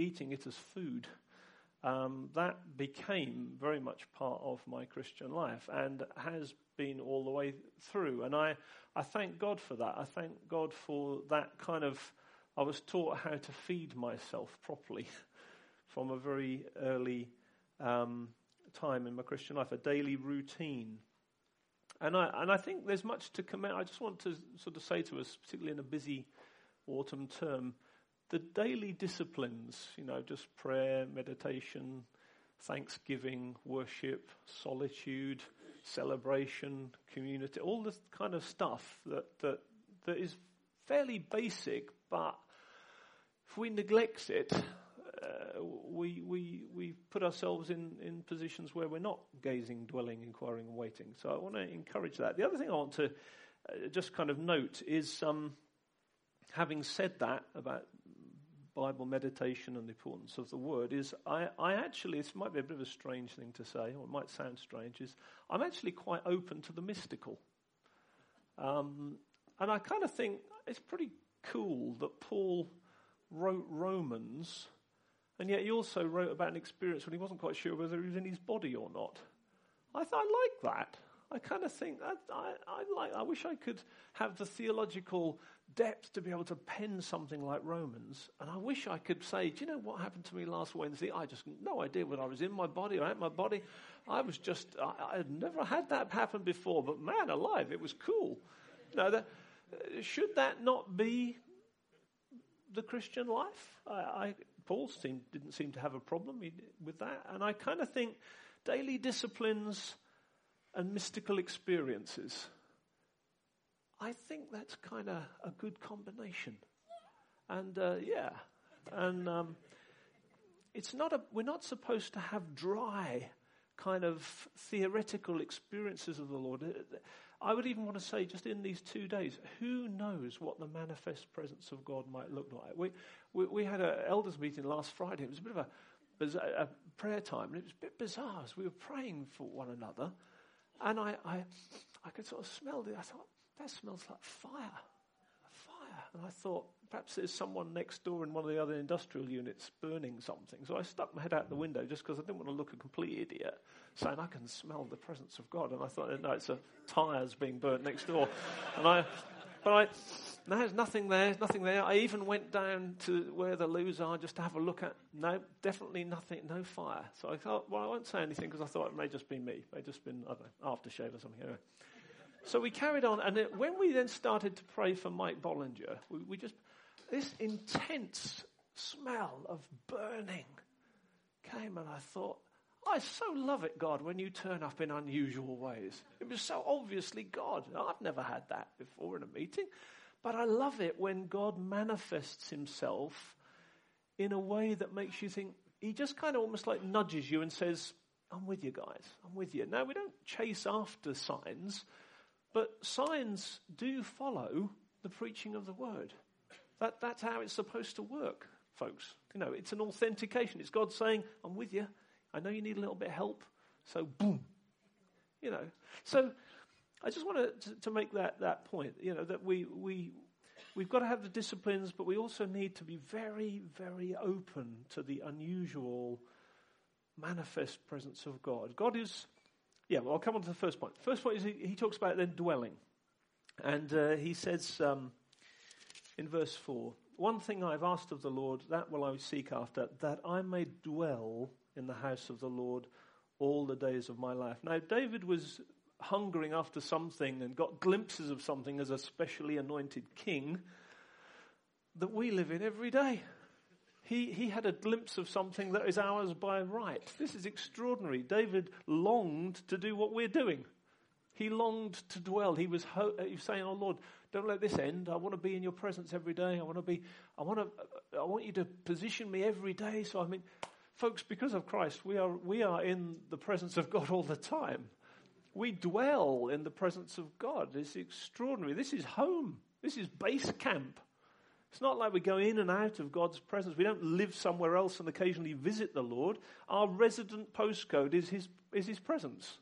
eating it as food. Um, that became very much part of my Christian life and has been all the way through. And I, I thank God for that. I thank God for that kind of. I was taught how to feed myself properly from a very early um, time in my Christian life, a daily routine. And I, and I think there's much to commend. I just want to sort of say to us, particularly in a busy autumn term, the daily disciplines, you know, just prayer, meditation, thanksgiving, worship, solitude, celebration, community, all this kind of stuff that, that, that is fairly basic, but if we neglect it, uh, we, we, we put ourselves in, in positions where we're not gazing, dwelling, inquiring, and waiting. So I want to encourage that. The other thing I want to uh, just kind of note is um, having said that about Bible meditation and the importance of the Word is I, I actually, this might be a bit of a strange thing to say, or it might sound strange, is I'm actually quite open to the mystical. Um, and I kind of think it's pretty cool that Paul wrote Romans, and yet he also wrote about an experience when he wasn't quite sure whether he was in his body or not. I, th- I like that. I kind of think I, I, I, like. I wish I could have the theological depth to be able to pen something like Romans, and I wish I could say, "Do you know what happened to me last Wednesday? I just no idea when I was in my body or out my body. I was just I, I had never had that happen before, but man alive, it was cool." No, that, should that not be the Christian life? I, I Paul seemed, didn't seem to have a problem with that, and I kind of think daily disciplines and mystical experiences. I think that's kind of a good combination. And uh, yeah, and um, it's not a, we're not supposed to have dry kind of theoretical experiences of the Lord. I would even want to say, just in these two days, who knows what the manifest presence of God might look like? We, we, we had an elders meeting last Friday. It was a bit of a, a prayer time, and it was a bit bizarre as we were praying for one another. And I, I, I could sort of smell it. I thought, that smells like fire. Fire. And I thought, perhaps there's someone next door in one of the other industrial units burning something. So I stuck my head out the window just because I didn't want to look a complete idiot, saying, I can smell the presence of God. And I thought, no, it's a tires being burnt next door. And I, but I, no, there's nothing there, nothing there. I even went down to where the loos are just to have a look at. No, definitely nothing, no fire. So I thought, well, I won't say anything because I thought it may just be me. It may just been, I don't know, aftershave or something. Anyway. So we carried on, and it, when we then started to pray for Mike Bollinger, we, we just, this intense smell of burning came, and I thought, I so love it, God, when you turn up in unusual ways. It was so obviously God. I've never had that before in a meeting. But I love it when God manifests himself in a way that makes you think, he just kind of almost like nudges you and says, I'm with you guys. I'm with you. Now, we don't chase after signs, but signs do follow the preaching of the word. That, that's how it's supposed to work, folks. You know, it's an authentication. It's God saying, I'm with you. I know you need a little bit of help. So, boom. You know. So, I just want to, to make that, that point, you know, that we, we, we've got to have the disciplines, but we also need to be very, very open to the unusual manifest presence of God. God is, yeah, well, I'll come on to the first point. First point is he, he talks about then dwelling. And uh, he says um, in verse 4 One thing I've asked of the Lord, that will I seek after, that I may dwell in the house of the Lord all the days of my life. Now, David was hungering after something and got glimpses of something as a specially anointed king that we live in every day. He, he had a glimpse of something that is ours by right. This is extraordinary. David longed to do what we're doing. He longed to dwell. He was, ho- he was saying, "Oh Lord, don't let this end. I want to be in Your presence every day. I want to be. I want to. I want You to position me every day." So I mean, folks, because of Christ, we are we are in the presence of God all the time. We dwell in the presence of God. It's extraordinary. This is home. This is base camp. It's not like we go in and out of God's presence. We don't live somewhere else and occasionally visit the Lord. Our resident postcode is His, is his presence.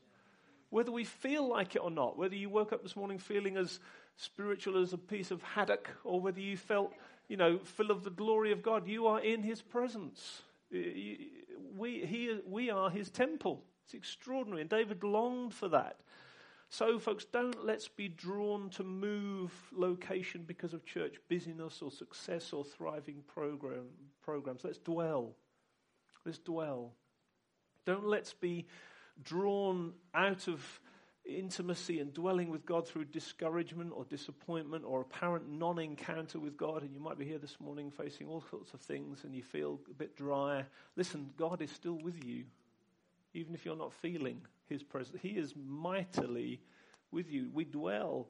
Whether we feel like it or not, whether you woke up this morning feeling as spiritual as a piece of haddock, or whether you felt you know, full of the glory of God. You are in his presence. We, he, we are his temple. It's extraordinary. And David longed for that. So, folks, don't let's be drawn to move location because of church busyness or success or thriving program, programs. Let's dwell. Let's dwell. Don't let's be drawn out of intimacy and dwelling with God through discouragement or disappointment or apparent non encounter with God. And you might be here this morning facing all sorts of things and you feel a bit dry. Listen, God is still with you, even if you're not feeling His presence. He is mightily with you. We dwell.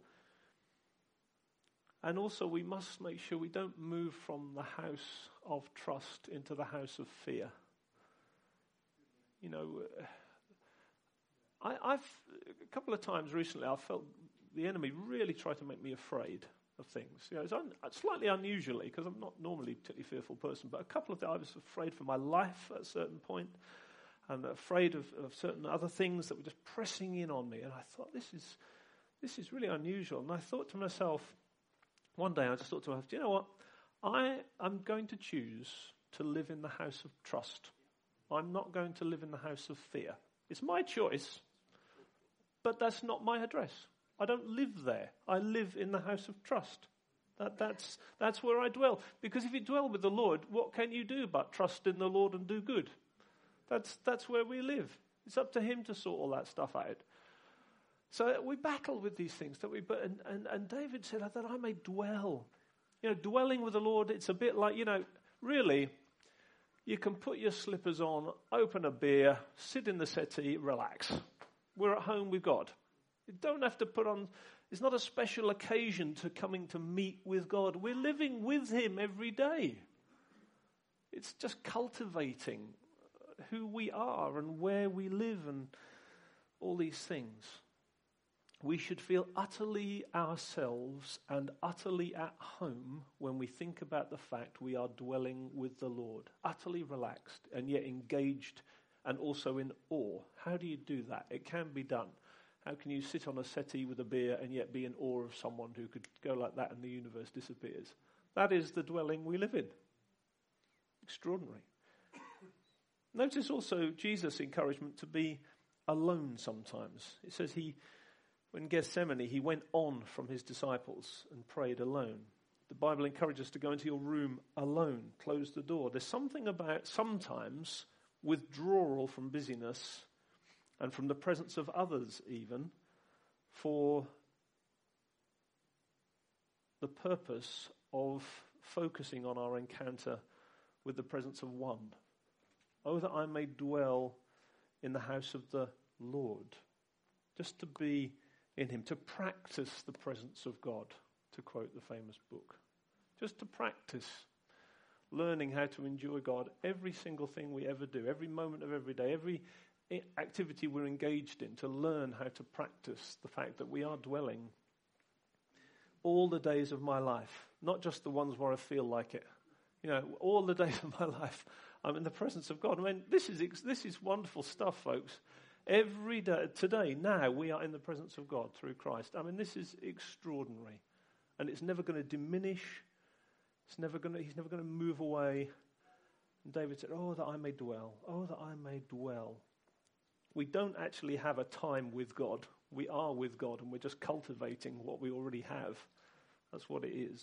And also, we must make sure we don't move from the house of trust into the house of fear. You know, I, have a couple of times recently I felt the enemy really tried to make me afraid of things. You know, it's un, slightly unusually because I'm not normally a particularly fearful person, but a couple of times I was afraid for my life at a certain point and afraid of, of certain other things that were just pressing in on me. And I thought, this is, this is really unusual. And I thought to myself, one day I just thought to myself, do you know what? I am going to choose to live in the house of trust. I'm not going to live in the house of fear. It's my choice, but that's not my address. I don't live there. I live in the house of trust. That, that's, that's where I dwell. Because if you dwell with the Lord, what can you do but trust in the Lord and do good? That's, that's where we live. It's up to Him to sort all that stuff out. So we battle with these things, don't we? But, and, and, and David said, that I may dwell. You know, dwelling with the Lord, it's a bit like, you know, really, you can put your slippers on, open a beer, sit in the settee, relax. We're at home with God. You don't have to put on, it's not a special occasion to coming to meet with God. We're living with Him every day. It's just cultivating who we are and where we live and all these things. We should feel utterly ourselves and utterly at home when we think about the fact we are dwelling with the Lord, utterly relaxed and yet engaged and also in awe. How do you do that? It can be done. How can you sit on a settee with a beer and yet be in awe of someone who could go like that and the universe disappears? That is the dwelling we live in. Extraordinary. Notice also Jesus' encouragement to be alone sometimes. It says he, when Gethsemane, he went on from his disciples and prayed alone. The Bible encourages us to go into your room alone, close the door. There's something about sometimes withdrawal from busyness and from the presence of others, even for the purpose of focusing on our encounter with the presence of one. Oh, that I may dwell in the house of the Lord. Just to be in Him, to practice the presence of God, to quote the famous book. Just to practice learning how to enjoy God every single thing we ever do, every moment of every day, every activity we're engaged in, to learn how to practice the fact that we are dwelling all the days of my life, not just the ones where I feel like it. You know, all the days of my life, I'm in the presence of God. I mean, this is, this is wonderful stuff, folks. Every day, today, now, we are in the presence of God through Christ. I mean, this is extraordinary. And it's never going to diminish. It's never going to, he's never going to move away. And David said, Oh, that I may dwell. Oh, that I may dwell. We don't actually have a time with God. We are with God, and we're just cultivating what we already have. That's what it is.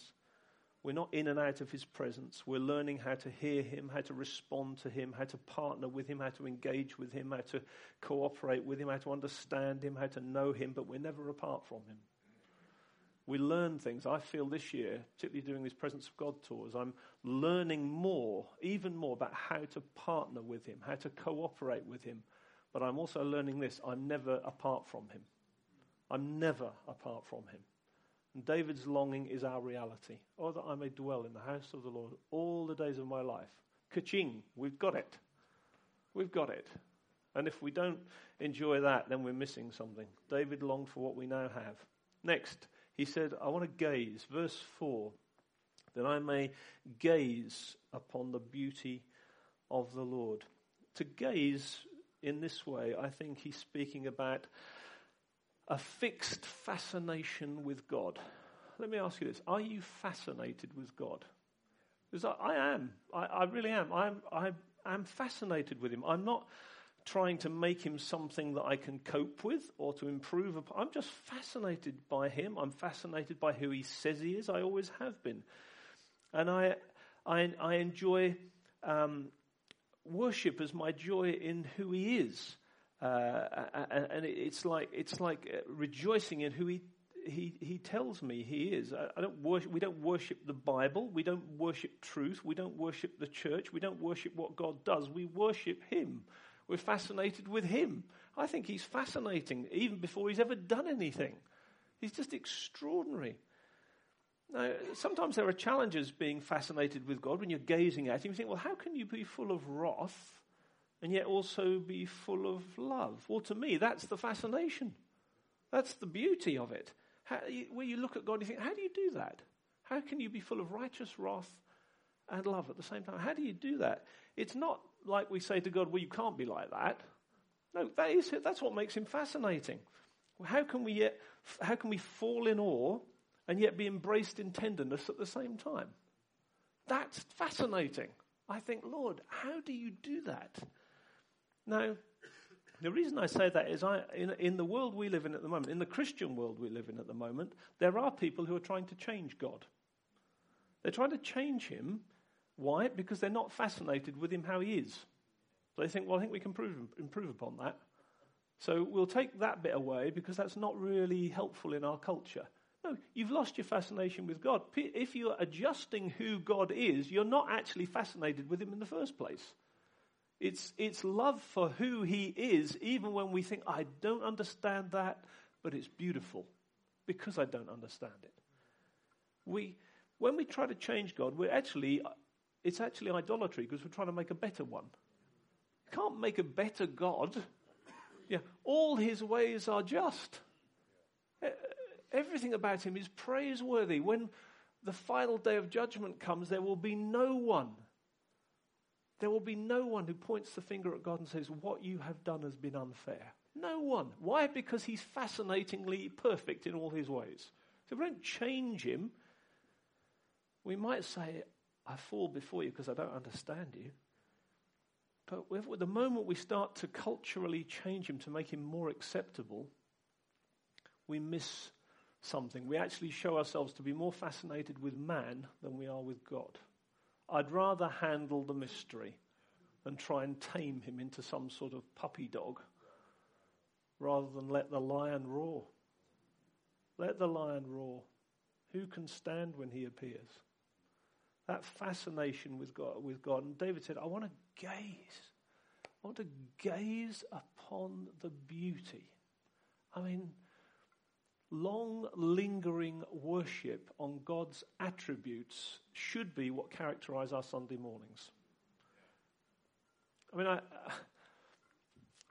We're not in and out of his presence. We're learning how to hear him, how to respond to him, how to partner with him, how to engage with him, how to cooperate with him, how to understand him, how to know him, but we're never apart from him. We learn things. I feel this year, particularly doing these Presence of God tours, I'm learning more, even more, about how to partner with him, how to cooperate with him. But I'm also learning this I'm never apart from him. I'm never apart from him. And David's longing is our reality. Oh, that I may dwell in the house of the Lord all the days of my life. Kaching, we've got it. We've got it. And if we don't enjoy that, then we're missing something. David longed for what we now have. Next, he said, I want to gaze. Verse 4 that I may gaze upon the beauty of the Lord. To gaze in this way, I think he's speaking about a fixed fascination with God. Let me ask you this Are you fascinated with God? Because I, I am. I, I, really am. I'm, I am fascinated with him. I'm not trying to make him something that I can cope with or to improve upon. I'm just fascinated by him. I'm fascinated by who he says he is. I always have been. And I, I, I enjoy um, worship as my joy in who he is. Uh, and, and it's like, it's like uh, rejoicing in who he he, he tells me he is. I, I, don't worship, we don't worship the Bible. We don't worship truth. We don't worship the church. We don't worship what God does. We worship him. We're fascinated with him. I think he's fascinating even before he's ever done anything. He's just extraordinary. Now, sometimes there are challenges being fascinated with God when you're gazing at him. You think, well, how can you be full of wrath and yet also be full of love? Well, to me, that's the fascination. That's the beauty of it. How, where you look at God and you think, how do you do that? How can you be full of righteous wrath and love at the same time? How do you do that? It's not like we say to God, well, you can't be like that. No, that is. That's what makes him fascinating. How can we yet, how can we fall in awe and yet be embraced in tenderness at the same time? That's fascinating. I think, Lord, how do you do that? Now, the reason I say that is I, in, in the world we live in at the moment, in the Christian world we live in at the moment, there are people who are trying to change God. They're trying to change him. Why? Because they're not fascinated with him how he is. They think, well, I think we can improve upon that. So we'll take that bit away because that's not really helpful in our culture. No, you've lost your fascination with God. If you're adjusting who God is, you're not actually fascinated with him in the first place. It's, it's love for who he is, even when we think, I don't understand that, but it's beautiful because I don't understand it. We, when we try to change God, we're actually, it's actually idolatry because we're trying to make a better one. You can't make a better God. Yeah, all his ways are just. Everything about him is praiseworthy. When the final day of judgment comes, there will be no one there will be no one who points the finger at God and says, What you have done has been unfair. No one. Why? Because he's fascinatingly perfect in all his ways. So if we don't change him, we might say, I fall before you because I don't understand you. But with, the moment we start to culturally change him to make him more acceptable, we miss something. We actually show ourselves to be more fascinated with man than we are with God. I'd rather handle the mystery and try and tame him into some sort of puppy dog rather than let the lion roar. Let the lion roar. Who can stand when he appears? That fascination with God, with God. And David said, I want to gaze. I want to gaze upon the beauty. I mean, long lingering worship on God's attributes should be what characterize our Sunday mornings. I mean, I,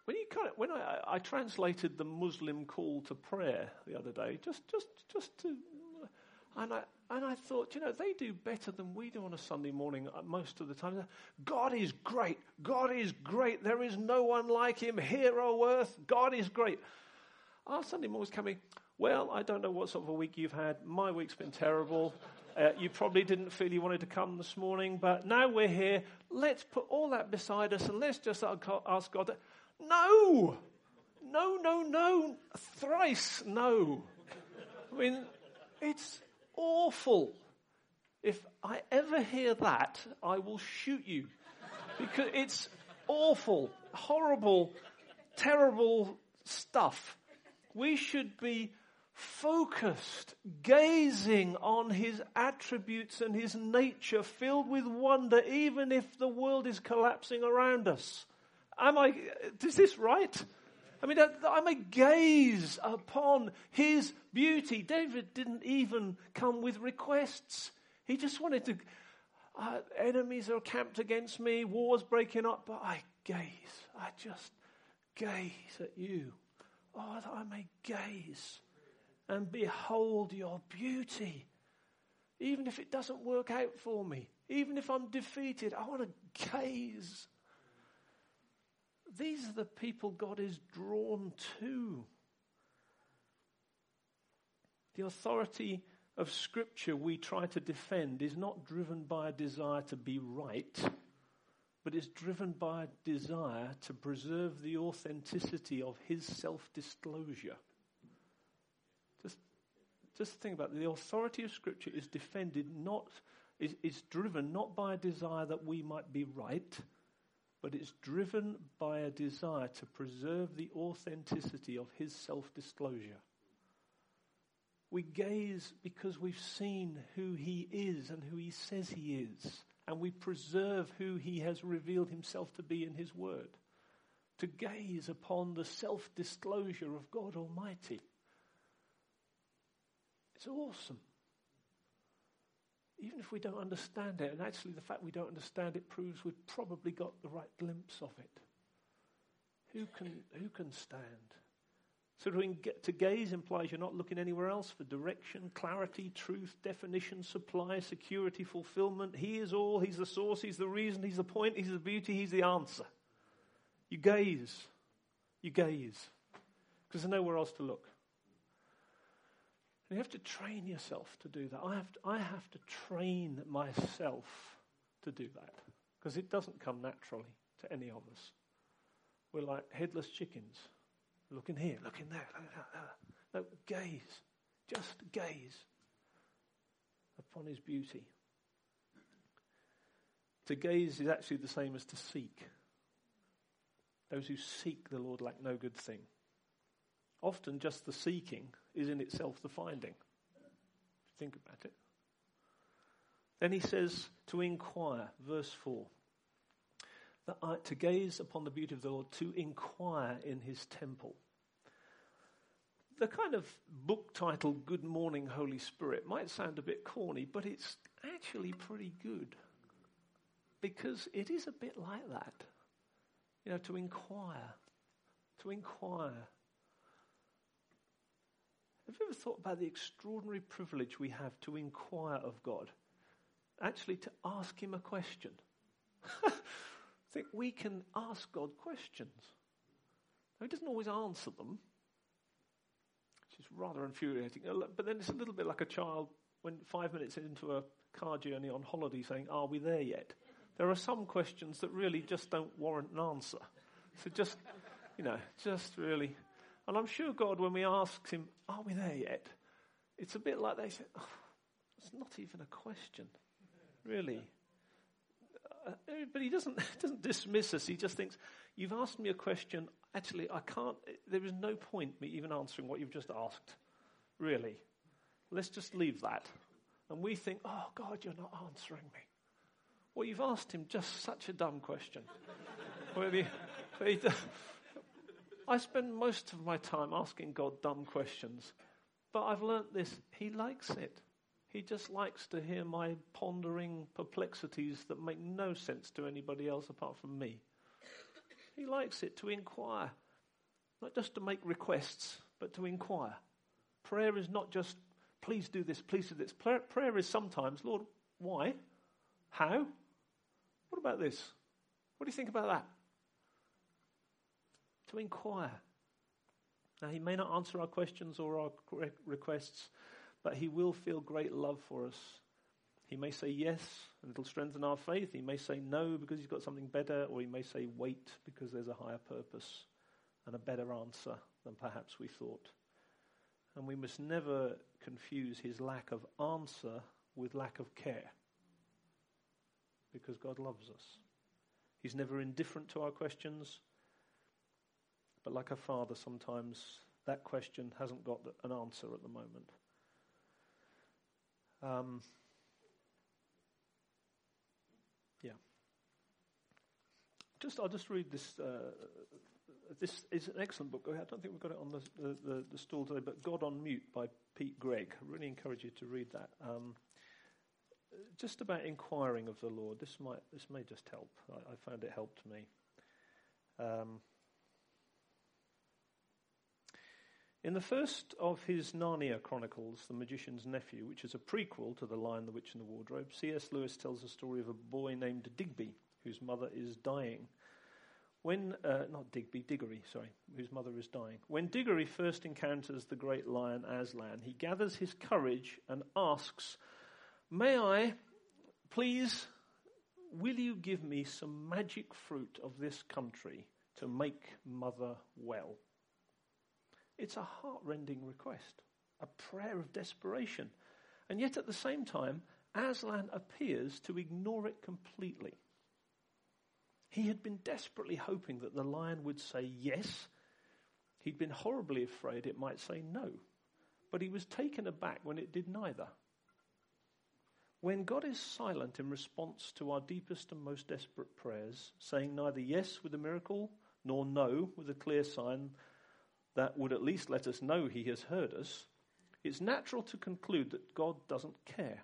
when you kind of, when I, I translated the Muslim call to prayer the other day, just just just to, and I and I thought, you know, they do better than we do on a Sunday morning uh, most of the time. God is great. God is great. There is no one like Him here on earth. God is great. Our Sunday mornings coming. Well, I don't know what sort of a week you've had. My week's been terrible. Uh, you probably didn't feel you wanted to come this morning, but now we're here. Let's put all that beside us and let's just ask God. To, no! No, no, no. Thrice no. I mean, it's awful. If I ever hear that, I will shoot you. Because it's awful, horrible, terrible stuff. We should be focused, gazing on his attributes and his nature, filled with wonder, even if the world is collapsing around us. Am I, is this right? I mean, I may gaze upon his beauty. David didn't even come with requests. He just wanted to, uh, enemies are camped against me, war's breaking up, but I gaze. I just gaze at you. Oh, I may gaze and behold your beauty. Even if it doesn't work out for me, even if I'm defeated, I want to gaze. These are the people God is drawn to. The authority of Scripture we try to defend is not driven by a desire to be right, but is driven by a desire to preserve the authenticity of His self disclosure. Just, think about it. the authority of Scripture is defended not is, is driven not by a desire that we might be right, but it's driven by a desire to preserve the authenticity of His self disclosure. We gaze because we've seen who he is and who he says he is, and we preserve who he has revealed himself to be in his word. To gaze upon the self disclosure of God Almighty. It's awesome. Even if we don't understand it, and actually the fact we don't understand it proves we've probably got the right glimpse of it. Who can, who can stand? So to, to gaze implies you're not looking anywhere else for direction, clarity, truth, definition, supply, security, fulfillment. He is all. He's the source. He's the reason. He's the point. He's the beauty. He's the answer. You gaze. You gaze. Because there's nowhere else to look. And you have to train yourself to do that. I have to, I have to train myself to do that. Because it doesn't come naturally to any of us. We're like headless chickens. Look in here, look in there. No, gaze. Just gaze upon his beauty. To gaze is actually the same as to seek. Those who seek the Lord lack no good thing. Often just the seeking is in itself the finding. Think about it. Then he says to inquire, verse 4 that I, to gaze upon the beauty of the Lord, to inquire in his temple. The kind of book title, Good Morning, Holy Spirit, might sound a bit corny, but it's actually pretty good. Because it is a bit like that. You know, to inquire. To inquire. Have you ever thought about the extraordinary privilege we have to inquire of God? Actually, to ask Him a question. I think we can ask God questions. Now, he doesn't always answer them, which is rather infuriating. Uh, but then it's a little bit like a child when five minutes into a car journey on holiday saying, Are we there yet? There are some questions that really just don't warrant an answer. So just, you know, just really. And I'm sure God, when we ask Him, Are we there yet? It's a bit like they say, oh, It's not even a question, really. Uh, but he doesn't, doesn't dismiss us. He just thinks, You've asked me a question. Actually, I can't, there is no point me even answering what you've just asked. Really. Let's just leave that. And we think, Oh, God, you're not answering me. Well, you've asked him just such a dumb question. I spend most of my time asking God dumb questions. But I've learnt this. He likes it. He just likes to hear my pondering perplexities that make no sense to anybody else apart from me. He likes it to inquire, not just to make requests, but to inquire. Prayer is not just, please do this, please do this. Prayer, prayer is sometimes, Lord, why? How? What about this? What do you think about that? To inquire. Now, He may not answer our questions or our requests, but he will feel great love for us. He may say yes, and it'll strengthen our faith. He may say no because he's got something better, or he may say wait because there's a higher purpose and a better answer than perhaps we thought. And we must never confuse his lack of answer with lack of care because God loves us. He's never indifferent to our questions, but like a father, sometimes that question hasn't got an answer at the moment. Um, yeah. Just, I'll just read this. Uh, this is an excellent book. I don't think we've got it on the, the, the, the stall today, but God on Mute by Pete Greig. I really encourage you to read that. Um, just about inquiring of the Lord. This might, this may just help. I, I found it helped me. Um, In the first of his Narnia Chronicles, The Magician's Nephew, which is a prequel to The Lion, the Witch, and the Wardrobe, C.S. Lewis tells the story of a boy named Digby, whose mother is dying. when, uh, not Digby, Diggory, sorry, whose mother is dying. When Diggory first encounters the great lion Aslan, he gathers his courage and asks, May I, please, will you give me some magic fruit of this country to make mother well? It's a heartrending request, a prayer of desperation. And yet at the same time, Aslan appears to ignore it completely. He had been desperately hoping that the lion would say yes. He'd been horribly afraid it might say no. But he was taken aback when it did neither. When God is silent in response to our deepest and most desperate prayers, saying neither yes with a miracle nor no with a clear sign that would at least let us know he has heard us, it's natural to conclude that God doesn't care.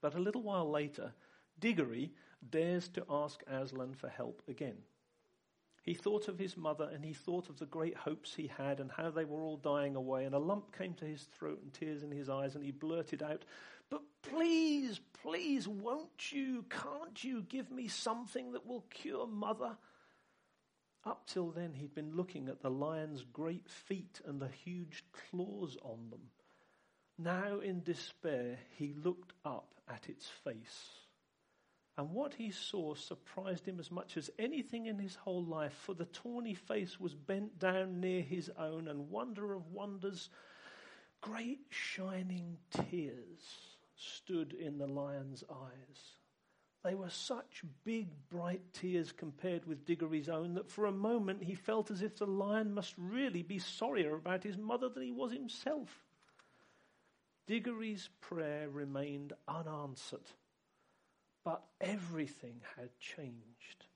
But a little while later, Diggory dares to ask Aslan for help again. He thought of his mother and he thought of the great hopes he had and how they were all dying away, and a lump came to his throat and tears in his eyes, and he blurted out, But please, please, won't you, can't you give me something that will cure mother? Up till then, he'd been looking at the lion's great feet and the huge claws on them. Now, in despair, he looked up at its face. And what he saw surprised him as much as anything in his whole life, for the tawny face was bent down near his own, and wonder of wonders, great shining tears stood in the lion's eyes. They were such big, bright tears compared with Diggory's own that for a moment he felt as if the lion must really be sorrier about his mother than he was himself. Diggory's prayer remained unanswered. But everything had changed.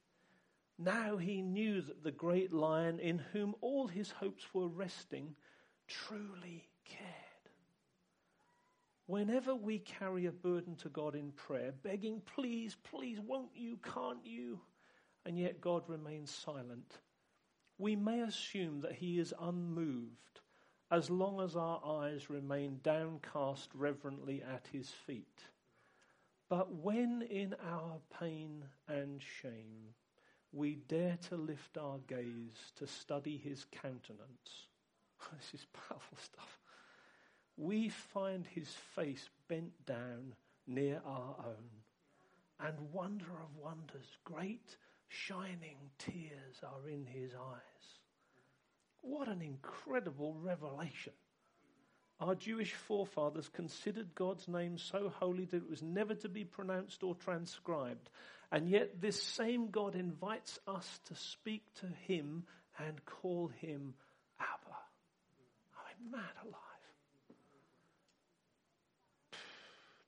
Now he knew that the great lion in whom all his hopes were resting truly cared. Whenever we carry a burden to God in prayer, begging, please, please, won't you, can't you? And yet God remains silent, we may assume that he is unmoved as long as our eyes remain downcast reverently at his feet. But when in our pain and shame we dare to lift our gaze to study his countenance, this is powerful stuff, we find his face bent down near our own. And wonder of wonders, great shining tears are in his eyes. What an incredible revelation. Our Jewish forefathers considered God's name so holy that it was never to be pronounced or transcribed. And yet, this same God invites us to speak to him and call him Abba. I'm mad alive.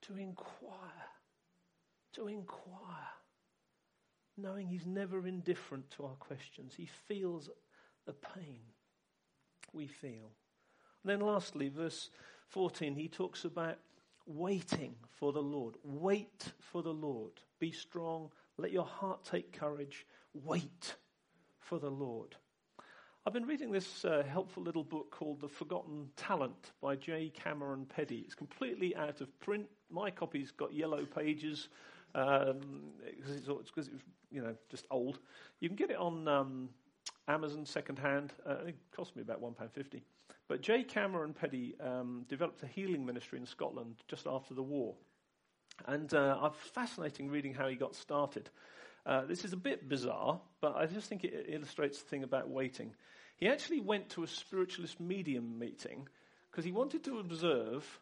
To inquire, to inquire, knowing he's never indifferent to our questions. He feels the pain we feel. And then lastly, verse 14, he talks about waiting for the Lord. Wait for the Lord. Be strong. Let your heart take courage. Wait for the Lord. I've been reading this uh, helpful little book called The Forgotten Talent by J. Cameron Peddie. It's completely out of print. My copy's got yellow pages because um, it's, it's, it's, you know just old. You can get it on um, Amazon secondhand. Uh, it cost me about £1.50. But J. Cameron Peddie um, developed a healing ministry in Scotland just after the war. And uh, it's fascinating reading how he got started. Uh, this is a bit bizarre, but I just think it illustrates the thing about waiting. He actually went to a spiritualist medium meeting because he wanted to observe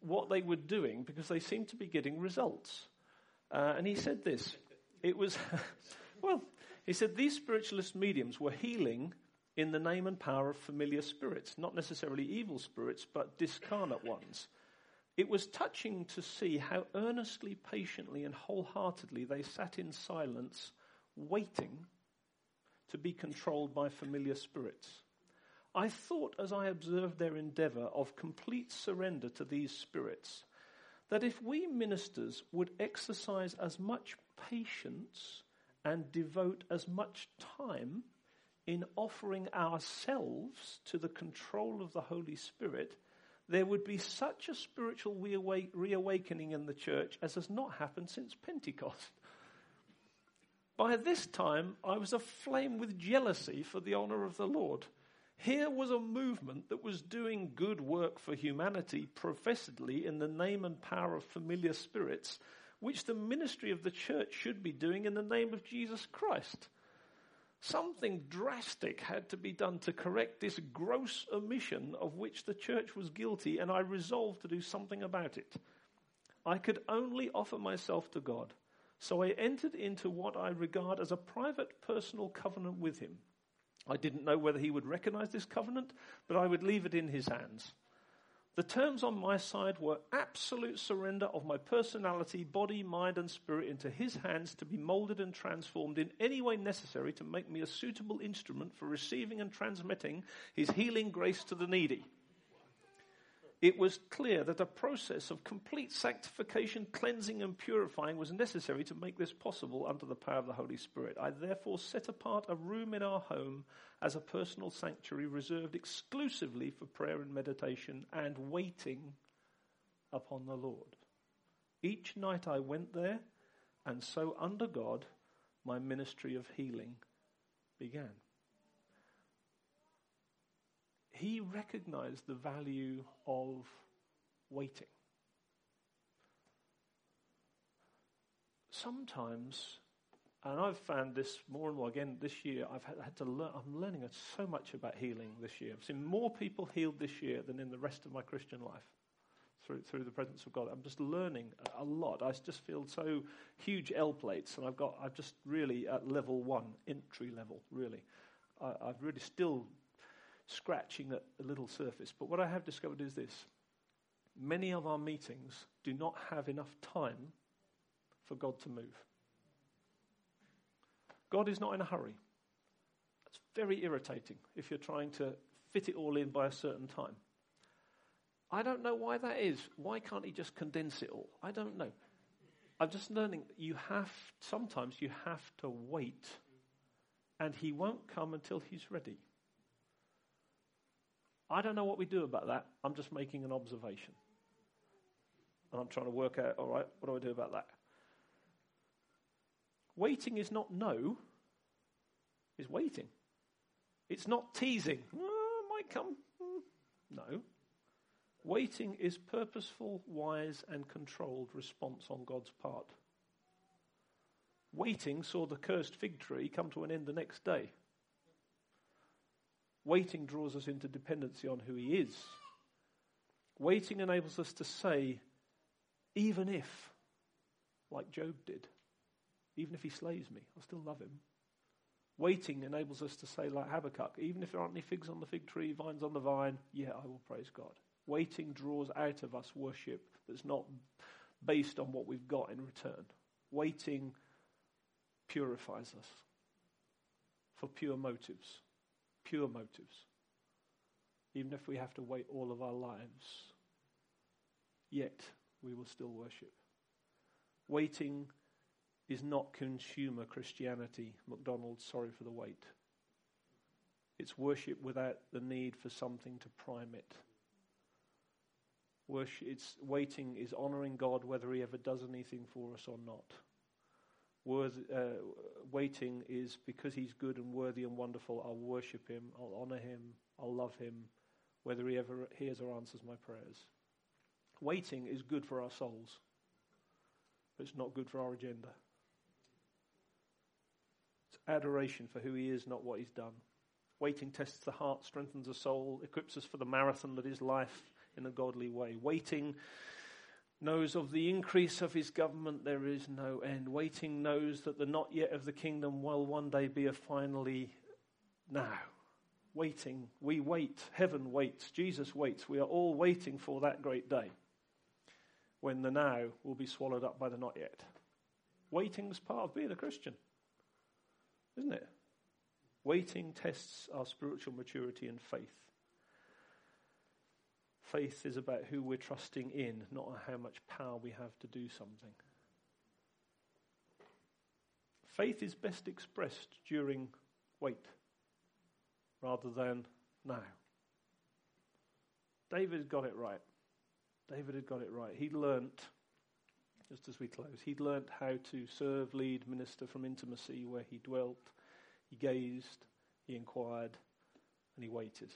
what they were doing because they seemed to be getting results. Uh, and he said this. It was, well, he said these spiritualist mediums were healing in the name and power of familiar spirits, not necessarily evil spirits, but discarnate ones. It was touching to see how earnestly, patiently, and wholeheartedly they sat in silence, waiting to be controlled by familiar spirits. I thought, as I observed their endeavor of complete surrender to these spirits, that if we ministers would exercise as much patience and devote as much time in offering ourselves to the control of the Holy Spirit, there would be such a spiritual reawakening in the church as has not happened since Pentecost. By this time, I was aflame with jealousy for the honor of the Lord. Here was a movement that was doing good work for humanity professedly in the name and power of familiar spirits, which the ministry of the church should be doing in the name of Jesus Christ. Something drastic had to be done to correct this gross omission of which the church was guilty, and I resolved to do something about it. I could only offer myself to God, so I entered into what I regard as a private personal covenant with Him. I didn't know whether He would recognize this covenant, but I would leave it in His hands. The terms on my side were absolute surrender of my personality, body, mind, and spirit into His hands to be molded and transformed in any way necessary to make me a suitable instrument for receiving and transmitting His healing grace to the needy it was clear that a process of complete sanctification, cleansing, and purifying was necessary to make this possible under the power of the Holy Spirit. I therefore set apart a room in our home as a personal sanctuary reserved exclusively for prayer and meditation and waiting upon the Lord. Each night I went there, and so under God, my ministry of healing began he recognized the value of waiting. Sometimes, and I've found this more and more again this year, I've had, had to learn, I'm learning so much about healing this year. I've seen more people healed this year than in the rest of my Christian life through, through the presence of God. I'm just learning a lot. I just feel so huge L plates, and I've got, I'm just really at level one, entry level, really. I, I've really still scratching at a little surface. But what I have discovered is this many of our meetings do not have enough time for God to move. God is not in a hurry. It's very irritating if you're trying to fit it all in by a certain time. I don't know why that is. Why can't he just condense it all? I don't know. I'm just learning you have, sometimes you have to wait, and he won't come until he's ready. I don't know what we do about that. I'm just making an observation. And I'm trying to work out, all right, what do I do about that? Waiting is not no, it's waiting. It's not teasing. Oh, might come. Hmm. No. Waiting is purposeful, wise, and controlled response on God's part. Waiting saw the cursed fig tree come to an end the next day. Waiting draws us into dependency on who He is. Waiting enables us to say, even if, like Job did, even if he slays me, I'll still love him. Waiting enables us to say, like Habakkuk, even if there aren't any figs on the fig tree, vines on the vine, yeah, I will praise God. Waiting draws out of us worship that's not based on what we've got in return. Waiting purifies us for pure motives pure motives, even if we have to wait all of our lives, yet we will still worship. Waiting is not consumer Christianity. McDonald's, sorry for the wait. It's worship without the need for something to prime it. Worship, it's waiting is honoring God whether He ever does anything for us or not. Worth, uh, waiting is because he's good and worthy and wonderful, I'll worship him, I'll honor him, I'll love him, whether he ever hears or answers my prayers. Waiting is good for our souls, but it's not good for our agenda. It's adoration for who he is, not what he's done. Waiting tests the heart, strengthens the soul, equips us for the marathon that is life in a godly way. Waiting knows of the increase of his government there is no end. Waiting knows that the not yet of the kingdom will one day be a finally now. Waiting, we wait. Heaven waits. Jesus waits. We are all waiting for that great day when the now will be swallowed up by the not yet. Waiting is part of being a Christian, isn't it? Waiting tests our spiritual maturity and faith. Faith is about who we're trusting in, not how much power we have to do something. Faith is best expressed during wait rather than now. David got it right. David had got it right. He'd learnt just as we close. He'd learnt how to serve, lead, minister from intimacy where he dwelt. He gazed, he inquired, and he waited.